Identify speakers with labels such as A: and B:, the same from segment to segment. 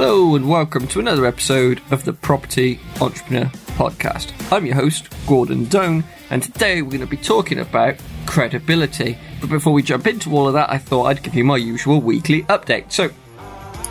A: Hello and welcome to another episode of the Property Entrepreneur Podcast. I'm your host, Gordon Doan, and today we're going to be talking about credibility. But before we jump into all of that, I thought I'd give you my usual weekly update. So,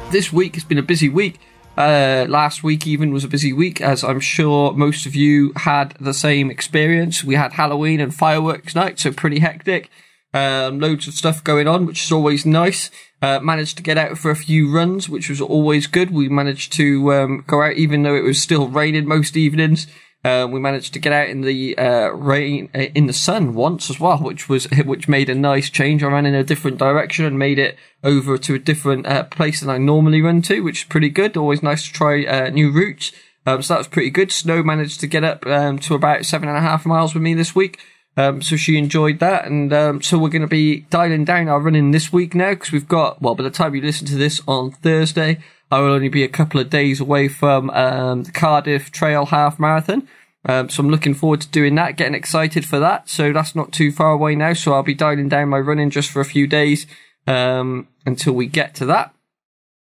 A: this week has been a busy week. Uh, last week even was a busy week, as I'm sure most of you had the same experience. We had Halloween and fireworks night, so pretty hectic. Um, loads of stuff going on, which is always nice. Uh, managed to get out for a few runs, which was always good. We managed to um, go out even though it was still raining most evenings. Uh, we managed to get out in the uh, rain uh, in the sun once as well, which was which made a nice change. I ran in a different direction and made it over to a different uh, place than I normally run to, which is pretty good. Always nice to try uh, new routes. Um, so that was pretty good. Snow managed to get up um, to about seven and a half miles with me this week. Um, so she enjoyed that, and um, so we're going to be dialing down our running this week now because we've got well, by the time you listen to this on Thursday, I will only be a couple of days away from um, the Cardiff Trail Half Marathon. Um, so I'm looking forward to doing that, getting excited for that. So that's not too far away now. So I'll be dialing down my running just for a few days um, until we get to that,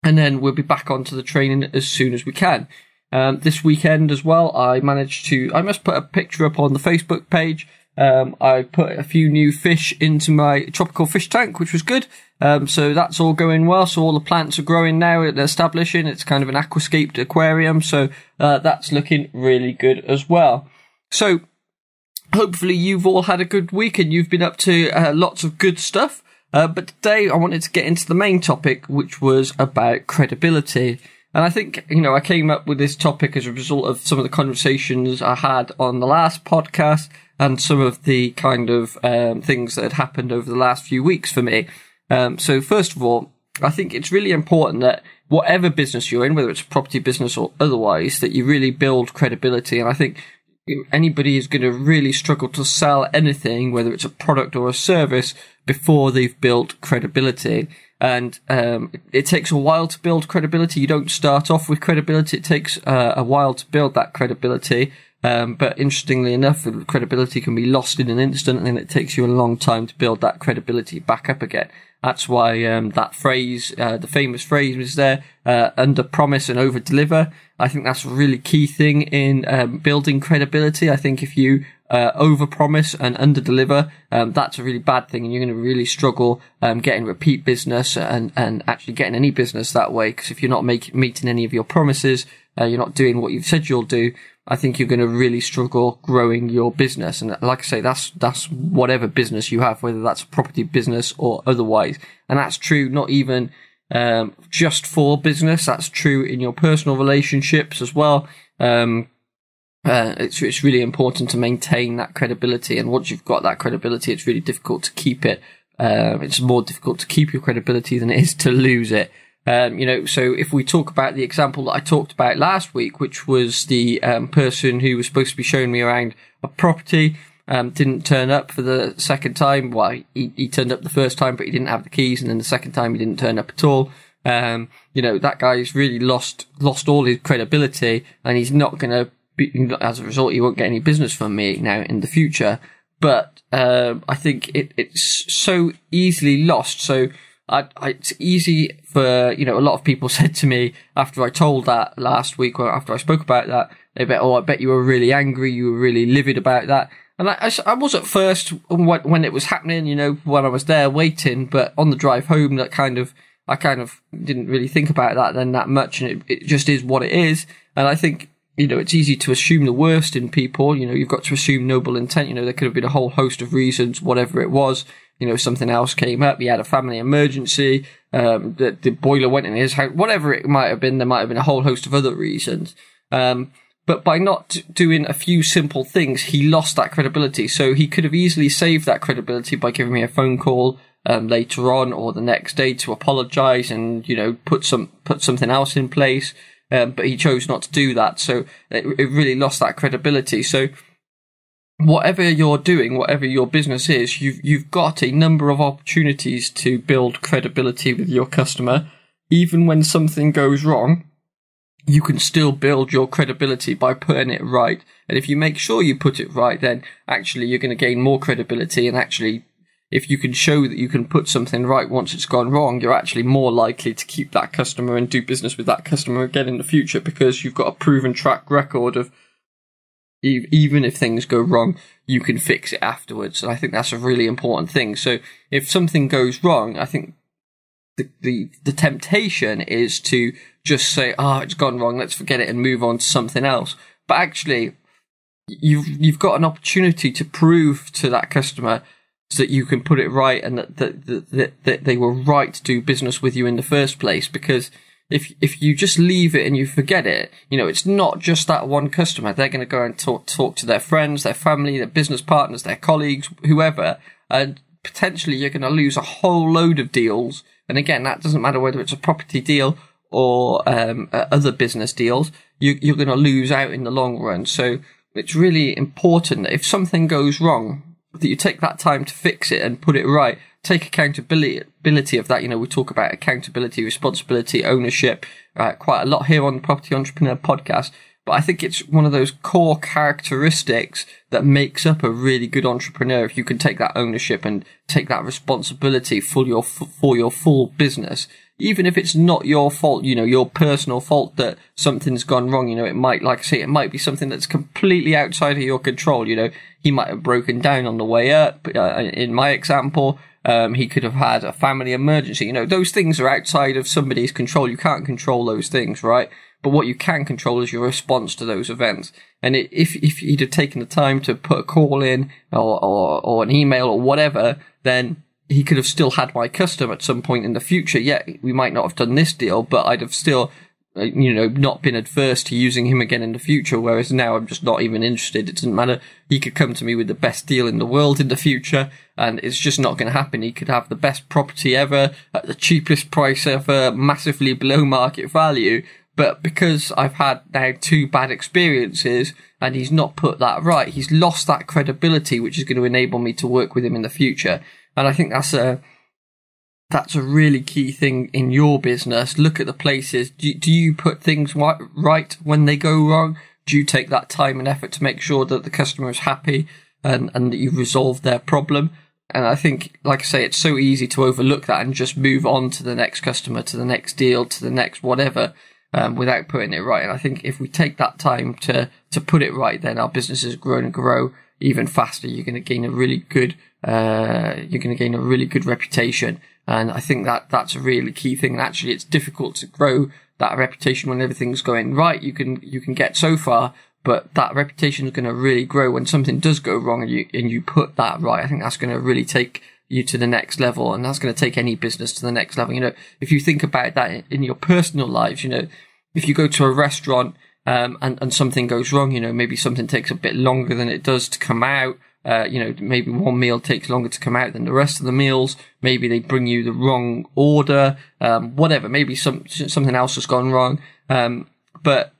A: and then we'll be back onto the training as soon as we can. Um, this weekend as well, I managed to. I must put a picture up on the Facebook page um, I put a few new fish into my tropical fish tank, which was good. Um, so that's all going well. So all the plants are growing now. They're establishing. It's kind of an aquascaped aquarium. So uh, that's looking really good as well. So hopefully you've all had a good week and you've been up to uh, lots of good stuff. Uh, but today I wanted to get into the main topic, which was about credibility. And I think, you know, I came up with this topic as a result of some of the conversations I had on the last podcast and some of the kind of um, things that had happened over the last few weeks for me. Um, so first of all, I think it's really important that whatever business you're in, whether it's a property business or otherwise, that you really build credibility. And I think anybody is going to really struggle to sell anything, whether it's a product or a service, before they've built credibility. And um, it takes a while to build credibility. You don't start off with credibility. It takes uh, a while to build that credibility. Um, but interestingly enough, credibility can be lost in an instant, and it takes you a long time to build that credibility back up again. That's why um, that phrase, uh, the famous phrase, was there: uh, "under promise and over deliver." I think that's a really key thing in um, building credibility. I think if you uh, over promise and under deliver, um, that's a really bad thing, and you're going to really struggle um, getting repeat business and and actually getting any business that way. Because if you're not making meeting any of your promises, uh, you're not doing what you've said you'll do. I think you're going to really struggle growing your business. And like I say, that's, that's whatever business you have, whether that's a property business or otherwise. And that's true not even, um, just for business. That's true in your personal relationships as well. Um, uh, it's, it's really important to maintain that credibility. And once you've got that credibility, it's really difficult to keep it. Uh, it's more difficult to keep your credibility than it is to lose it. Um, you know, so if we talk about the example that I talked about last week, which was the um, person who was supposed to be showing me around a property, um, didn't turn up for the second time. Well, he, he, turned up the first time, but he didn't have the keys, and then the second time he didn't turn up at all. Um, you know, that guy's really lost lost all his credibility, and he's not going to be. As a result, he won't get any business from me now in the future. But um, I think it, it's so easily lost. So I, I, it's easy for you know a lot of people said to me after I told that last week or after I spoke about that they bet oh I bet you were really angry you were really livid about that and I, I, was at first when, when it was happening you know when I was there waiting but on the drive home that kind of I kind of didn't really think about that then that much and it, it just is what it is and I think you know, it's easy to assume the worst in people. You know, you've got to assume noble intent. You know, there could have been a whole host of reasons, whatever it was you know, something else came up. He had a family emergency. Um, the, the boiler went in his house. Whatever it might have been, there might have been a whole host of other reasons. Um, but by not doing a few simple things, he lost that credibility. So he could have easily saved that credibility by giving me a phone call um, later on or the next day to apologize and you know put some put something else in place. Um, but he chose not to do that, so it, it really lost that credibility. So whatever you're doing, whatever your business is, you've you've got a number of opportunities to build credibility with your customer. Even when something goes wrong, you can still build your credibility by putting it right. And if you make sure you put it right, then actually you're going to gain more credibility and actually if you can show that you can put something right once it's gone wrong, you're actually more likely to keep that customer and do business with that customer again in the future because you've got a proven track record of even if things go wrong, you can fix it afterwards. And I think that's a really important thing. So if something goes wrong, I think the, the, the temptation is to just say, oh, it's gone wrong. Let's forget it and move on to something else. But actually, you've, you've got an opportunity to prove to that customer that you can put it right and that, that, that, that they were right to do business with you in the first place. Because if, if you just leave it and you forget it, you know, it's not just that one customer. They're going to go and talk, talk to their friends, their family, their business partners, their colleagues, whoever. And potentially you're going to lose a whole load of deals. And again, that doesn't matter whether it's a property deal or um, uh, other business deals. You, you're going to lose out in the long run. So it's really important that if something goes wrong, that you take that time to fix it and put it right. Take accountability of that. You know, we talk about accountability, responsibility, ownership, uh, quite a lot here on the Property Entrepreneur podcast. But I think it's one of those core characteristics that makes up a really good entrepreneur. If you can take that ownership and take that responsibility for your, for your full business, even if it's not your fault, you know, your personal fault that something's gone wrong, you know, it might, like I say, it might be something that's completely outside of your control. You know, he might have broken down on the way up. Uh, in my example, um, he could have had a family emergency. You know, those things are outside of somebody's control. You can't control those things, right? But what you can control is your response to those events. And it, if if he'd have taken the time to put a call in or, or or an email or whatever, then he could have still had my custom at some point in the future. Yeah, we might not have done this deal, but I'd have still Uh, you know, not been adverse to using him again in the future. Whereas now I'm just not even interested. It doesn't matter. He could come to me with the best deal in the world in the future and it's just not going to happen. He could have the best property ever at the cheapest price ever, massively below market value. But because I've had now two bad experiences and he's not put that right, he's lost that credibility, which is going to enable me to work with him in the future. And I think that's a, that's a really key thing in your business. Look at the places. Do, do you put things right when they go wrong? Do you take that time and effort to make sure that the customer is happy and, and that you've resolved their problem? And I think, like I say, it's so easy to overlook that and just move on to the next customer, to the next deal, to the next whatever um, without putting it right. And I think if we take that time to to put it right, then our businesses grow and grow even faster. You're going to gain a really good uh, you're going to gain a really good reputation. And I think that that's a really key thing. And actually, it's difficult to grow that reputation when everything's going right. You can you can get so far, but that reputation is going to really grow when something does go wrong and you and you put that right. I think that's going to really take you to the next level and that's going to take any business to the next level. You know, if you think about that in your personal lives, you know, if you go to a restaurant, um, and, and something goes wrong, you know, maybe something takes a bit longer than it does to come out. Uh, you know, maybe one meal takes longer to come out than the rest of the meals. Maybe they bring you the wrong order, um, whatever. Maybe some, something else has gone wrong. Um, but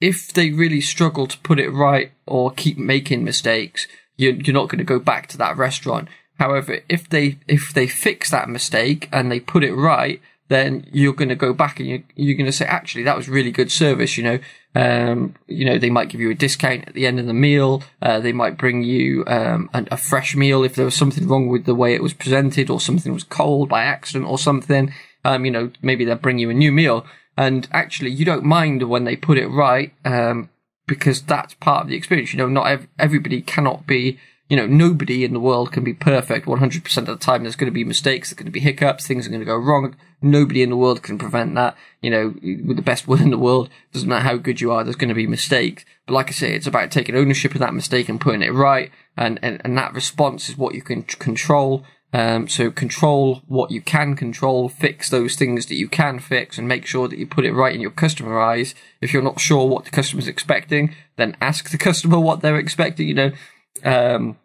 A: if they really struggle to put it right or keep making mistakes, you're, you're not going to go back to that restaurant. However, if they if they fix that mistake and they put it right, then you're going to go back and you're, you're going to say, actually, that was really good service. You know, um, you know, they might give you a discount at the end of the meal. Uh, they might bring you um, a, a, fresh meal if there was something wrong with the way it was presented or something was cold by accident or something. Um, you know, maybe they'll bring you a new meal. And actually, you don't mind when they put it right, um, because that's part of the experience. You know, not ev- everybody cannot be, you know, nobody in the world can be perfect 100% of the time. There's going to be mistakes, there's going to be hiccups, things are going to go wrong. Nobody in the world can prevent that. You know, with the best will in the world, doesn't matter how good you are, there's going to be mistakes. But like I say, it's about taking ownership of that mistake and putting it right. And, and, and that response is what you can control. Um, so control what you can control, fix those things that you can fix and make sure that you put it right in your customer eyes. If you're not sure what the customer's expecting, then ask the customer what they're expecting, you know. Um,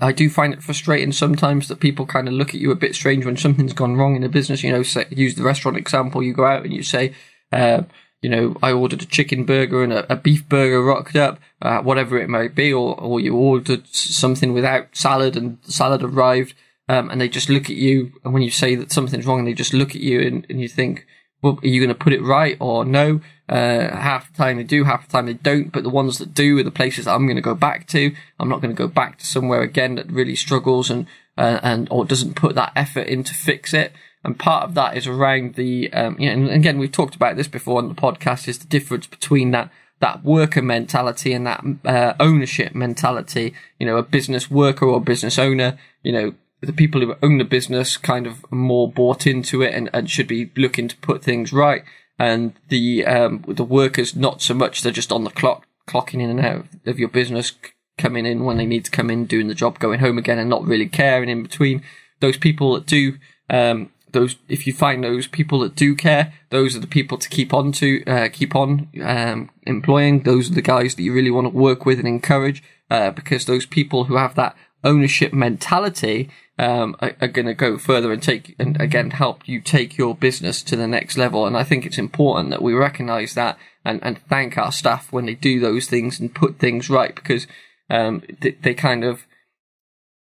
A: I do find it frustrating sometimes that people kind of look at you a bit strange when something's gone wrong in a business. You know, say, use the restaurant example. You go out and you say, uh, you know, I ordered a chicken burger and a, a beef burger rocked up, uh, whatever it might be, or, or you ordered something without salad and salad arrived um, and they just look at you, and when you say that something's wrong, they just look at you, and, and you think, well, are you going to put it right or no? Uh, half the time they do, half the time they don't. But the ones that do are the places I'm going to go back to. I'm not going to go back to somewhere again that really struggles and uh, and or doesn't put that effort in to fix it. And part of that is around the, um, you know, and again, we've talked about this before on the podcast, is the difference between that, that worker mentality and that uh, ownership mentality. You know, a business worker or business owner, you know, the people who own the business kind of more bought into it and, and should be looking to put things right. And the, um, the workers, not so much, they're just on the clock, clocking in and out of your business, coming in when they need to come in, doing the job, going home again, and not really caring in between. Those people that do, um, those if you find those people that do care, those are the people to keep on to, uh, keep on um, employing. Those are the guys that you really want to work with and encourage, uh, because those people who have that ownership mentality um, are, are going to go further and take and again help you take your business to the next level. And I think it's important that we recognise that and, and thank our staff when they do those things and put things right because um, they, they, kind of,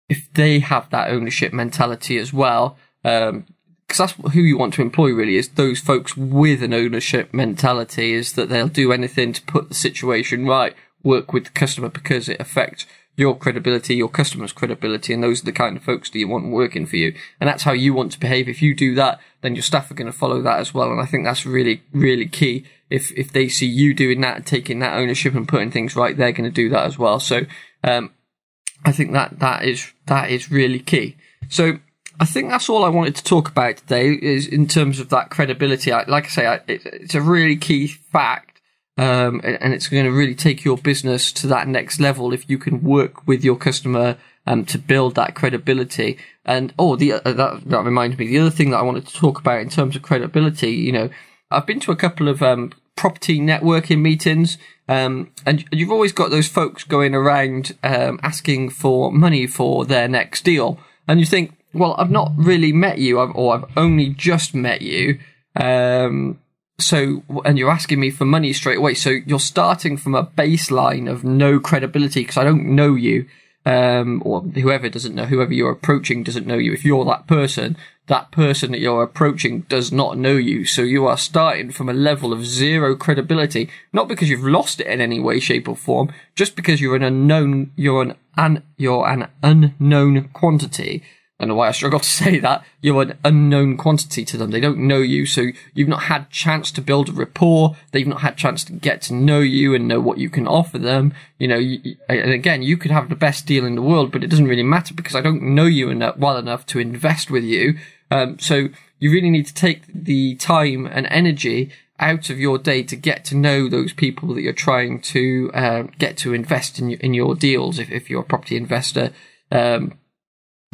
A: if they have that ownership mentality as well, because um, that's who you want to employ really is those folks with an ownership mentality is that they'll do anything to put the situation right, work with the customer because it affects your credibility, your customer's credibility, and those are the kind of folks that you want working for you. And that's how you want to behave. If you do that, then your staff are going to follow that as well. And I think that's really, really key. If, if they see you doing that taking that ownership and putting things right, they're going to do that as well. So, um, I think that, that is, that is really key. So, I think that's all I wanted to talk about today is in terms of that credibility. I, like I say, I, it, it's a really key fact um, and it's going to really take your business to that next level if you can work with your customer um, to build that credibility. And oh, the uh, that that reminds me, the other thing that I wanted to talk about in terms of credibility, you know, I've been to a couple of um, property networking meetings, um, and you've always got those folks going around um, asking for money for their next deal, and you think, well, I've not really met you, or I've only just met you. Um, so, and you're asking me for money straight away. So you're starting from a baseline of no credibility because I don't know you. Um, or whoever doesn't know, whoever you're approaching doesn't know you. If you're that person, that person that you're approaching does not know you. So you are starting from a level of zero credibility, not because you've lost it in any way, shape or form, just because you're an unknown, you're an, an you're an unknown quantity don't know why I struggle to say that. You're an unknown quantity to them. They don't know you, so you've not had chance to build a rapport. They've not had chance to get to know you and know what you can offer them. You know, you, and again, you could have the best deal in the world, but it doesn't really matter because I don't know you enough, well enough to invest with you. Um, so you really need to take the time and energy out of your day to get to know those people that you're trying to uh, get to invest in, in your deals if, if you're a property investor. Um,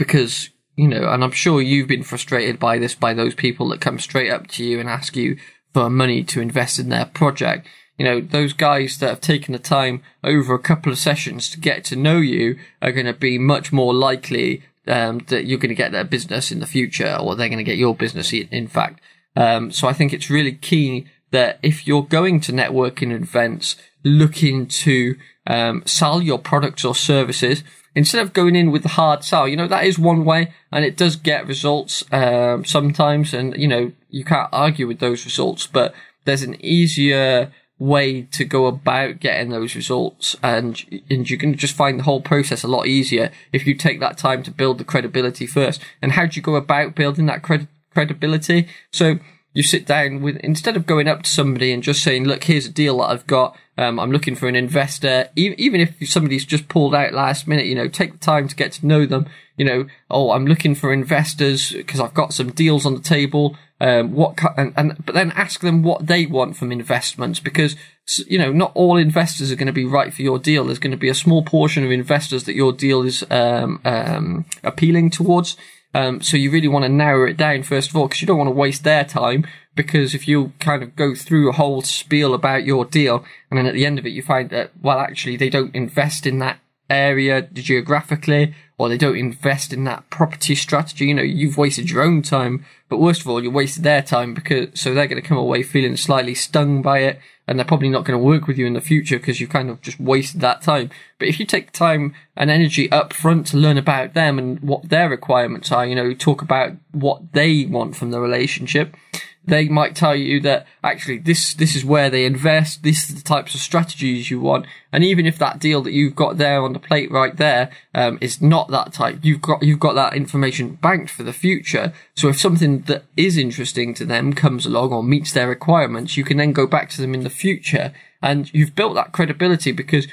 A: because you know, and I'm sure you've been frustrated by this by those people that come straight up to you and ask you for money to invest in their project. You know, those guys that have taken the time over a couple of sessions to get to know you are going to be much more likely um, that you're going to get their business in the future, or they're going to get your business. In fact, um, so I think it's really key that if you're going to networking events looking to um, sell your products or services, instead of going in with the hard sell, you know, that is one way and it does get results, um, sometimes. And, you know, you can't argue with those results, but there's an easier way to go about getting those results and, and you can just find the whole process a lot easier if you take that time to build the credibility first. And how do you go about building that cred- credibility? So, you sit down with instead of going up to somebody and just saying, "Look, here's a deal that I've got. Um, I'm looking for an investor." Even if somebody's just pulled out last minute, you know, take the time to get to know them. You know, oh, I'm looking for investors because I've got some deals on the table. Um, what and, and but then ask them what they want from investments because you know not all investors are going to be right for your deal. There's going to be a small portion of investors that your deal is um, um appealing towards. Um, so you really want to narrow it down first of all, because you don't want to waste their time. Because if you kind of go through a whole spiel about your deal, and then at the end of it you find that, well, actually they don't invest in that area geographically, or they don't invest in that property strategy. You know, you've wasted your own time, but worst of all, you wasted their time because so they're going to come away feeling slightly stung by it, and they're probably not going to work with you in the future because you've kind of just wasted that time. But if you take time and energy up front to learn about them and what their requirements are, you know, talk about what they want from the relationship, they might tell you that actually this this is where they invest, this is the types of strategies you want, and even if that deal that you've got there on the plate right there um, is not that type, you've got you've got that information banked for the future. So if something that is interesting to them comes along or meets their requirements, you can then go back to them in the future, and you've built that credibility because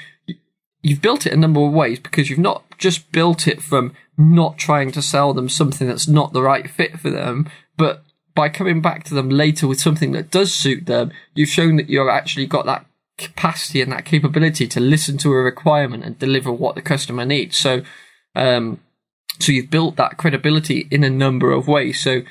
A: you've built it a number of ways because you've not just built it from not trying to sell them something that's not the right fit for them, but by coming back to them later with something that does suit them, you've shown that you've actually got that capacity and that capability to listen to a requirement and deliver what the customer needs. So, um, so you've built that credibility in a number of ways. So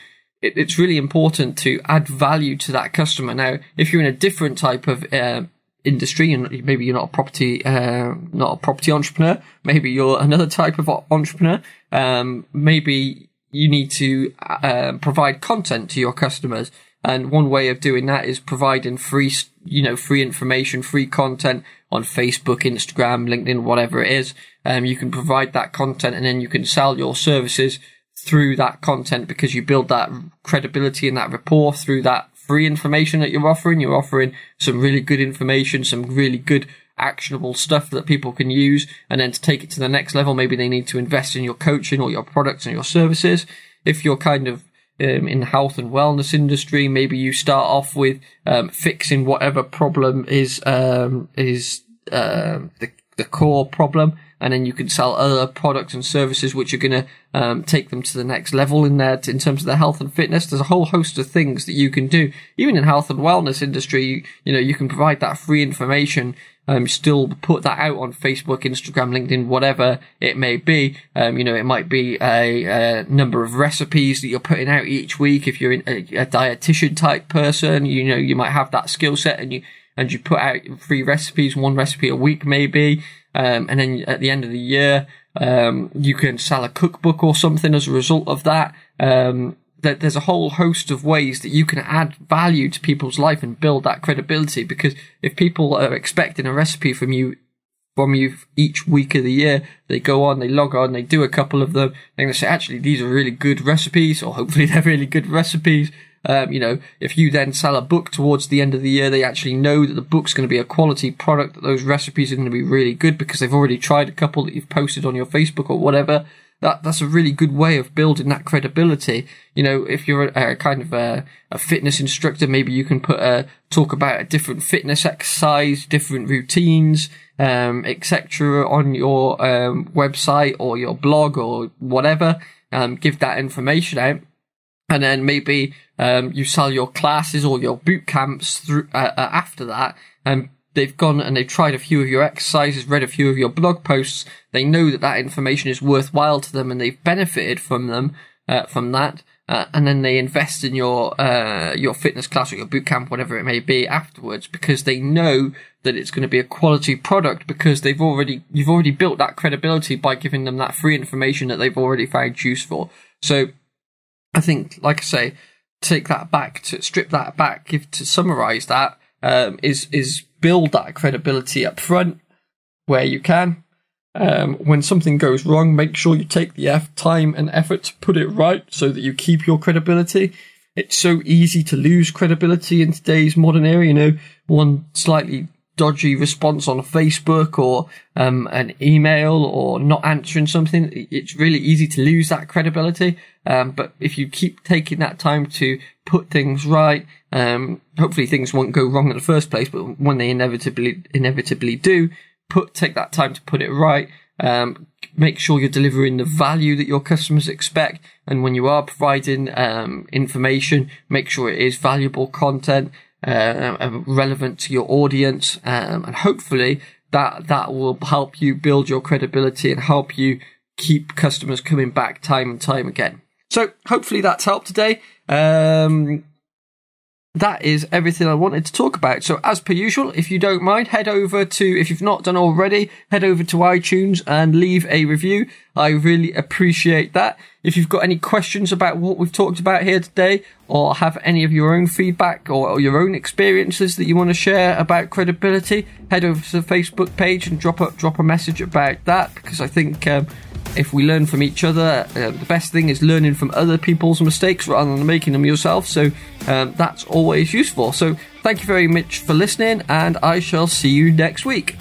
A: it, it's really important to add value to that customer. Now, if you're in a different type of uh, industry and maybe you're not a property uh, not a property entrepreneur maybe you're another type of entrepreneur um, maybe you need to uh, provide content to your customers and one way of doing that is providing free you know free information free content on facebook instagram linkedin whatever it is um, you can provide that content and then you can sell your services through that content because you build that credibility and that rapport through that free information that you're offering. You're offering some really good information, some really good actionable stuff that people can use. And then to take it to the next level, maybe they need to invest in your coaching or your products and your services. If you're kind of um, in the health and wellness industry, maybe you start off with um, fixing whatever problem is um, is uh, the the core problem and then you can sell other products and services which are going to um, take them to the next level in there in terms of their health and fitness. There's a whole host of things that you can do, even in health and wellness industry. You, you know, you can provide that free information. Um, still put that out on Facebook, Instagram, LinkedIn, whatever it may be. Um, you know, it might be a, a, number of recipes that you're putting out each week. If you're a, a dietitian type person, you know, you might have that skill set and you, and you put out free recipes, one recipe a week maybe. Um, and then at the end of the year, um, you can sell a cookbook or something as a result of that. Um, that there's a whole host of ways that you can add value to people's life and build that credibility. Because if people are expecting a recipe from you, from you each week of the year, they go on, they log on, they do a couple of them, they're going to say, actually, these are really good recipes, or hopefully they're really good recipes. Um, you know, if you then sell a book towards the end of the year, they actually know that the book's going to be a quality product, that those recipes are going to be really good because they've already tried a couple that you've posted on your Facebook or whatever. That, that's a really good way of building that credibility. You know, if you're a, a kind of a, a, fitness instructor, maybe you can put a, talk about a different fitness exercise, different routines, um, etc. on your, um, website or your blog or whatever. Um, give that information out and then maybe um, you sell your classes or your boot camps through uh, uh, after that, and they've gone and they've tried a few of your exercises, read a few of your blog posts. They know that that information is worthwhile to them, and they've benefited from them uh, from that. Uh, and then they invest in your uh, your fitness class or your boot camp, whatever it may be, afterwards, because they know that it's going to be a quality product because they've already you've already built that credibility by giving them that free information that they've already found useful. So I think, like I say, take that back to strip that back, give to summarize that um, is is build that credibility up front where you can. Um, when something goes wrong, make sure you take the F time and effort to put it right so that you keep your credibility. It's so easy to lose credibility in today's modern era. You know, one slightly dodgy response on Facebook or um, an email or not answering something, it's really easy to lose that credibility. Um, but if you keep taking that time to put things right, um, hopefully things won't go wrong in the first place. But when they inevitably inevitably do, put take that time to put it right. Um, make sure you're delivering the value that your customers expect. And when you are providing um, information, make sure it is valuable content uh, relevant to your audience, um, and hopefully that that will help you build your credibility and help you keep customers coming back time and time again. So hopefully that's helped today. Um, that is everything I wanted to talk about. So as per usual, if you don't mind, head over to, if you've not done already, head over to iTunes and leave a review. I really appreciate that. If you've got any questions about what we've talked about here today, or have any of your own feedback or, your own experiences that you want to share about credibility, head over to the Facebook page and drop a drop a message about that because I think. Um, if we learn from each other, uh, the best thing is learning from other people's mistakes rather than making them yourself. So um, that's always useful. So thank you very much for listening, and I shall see you next week.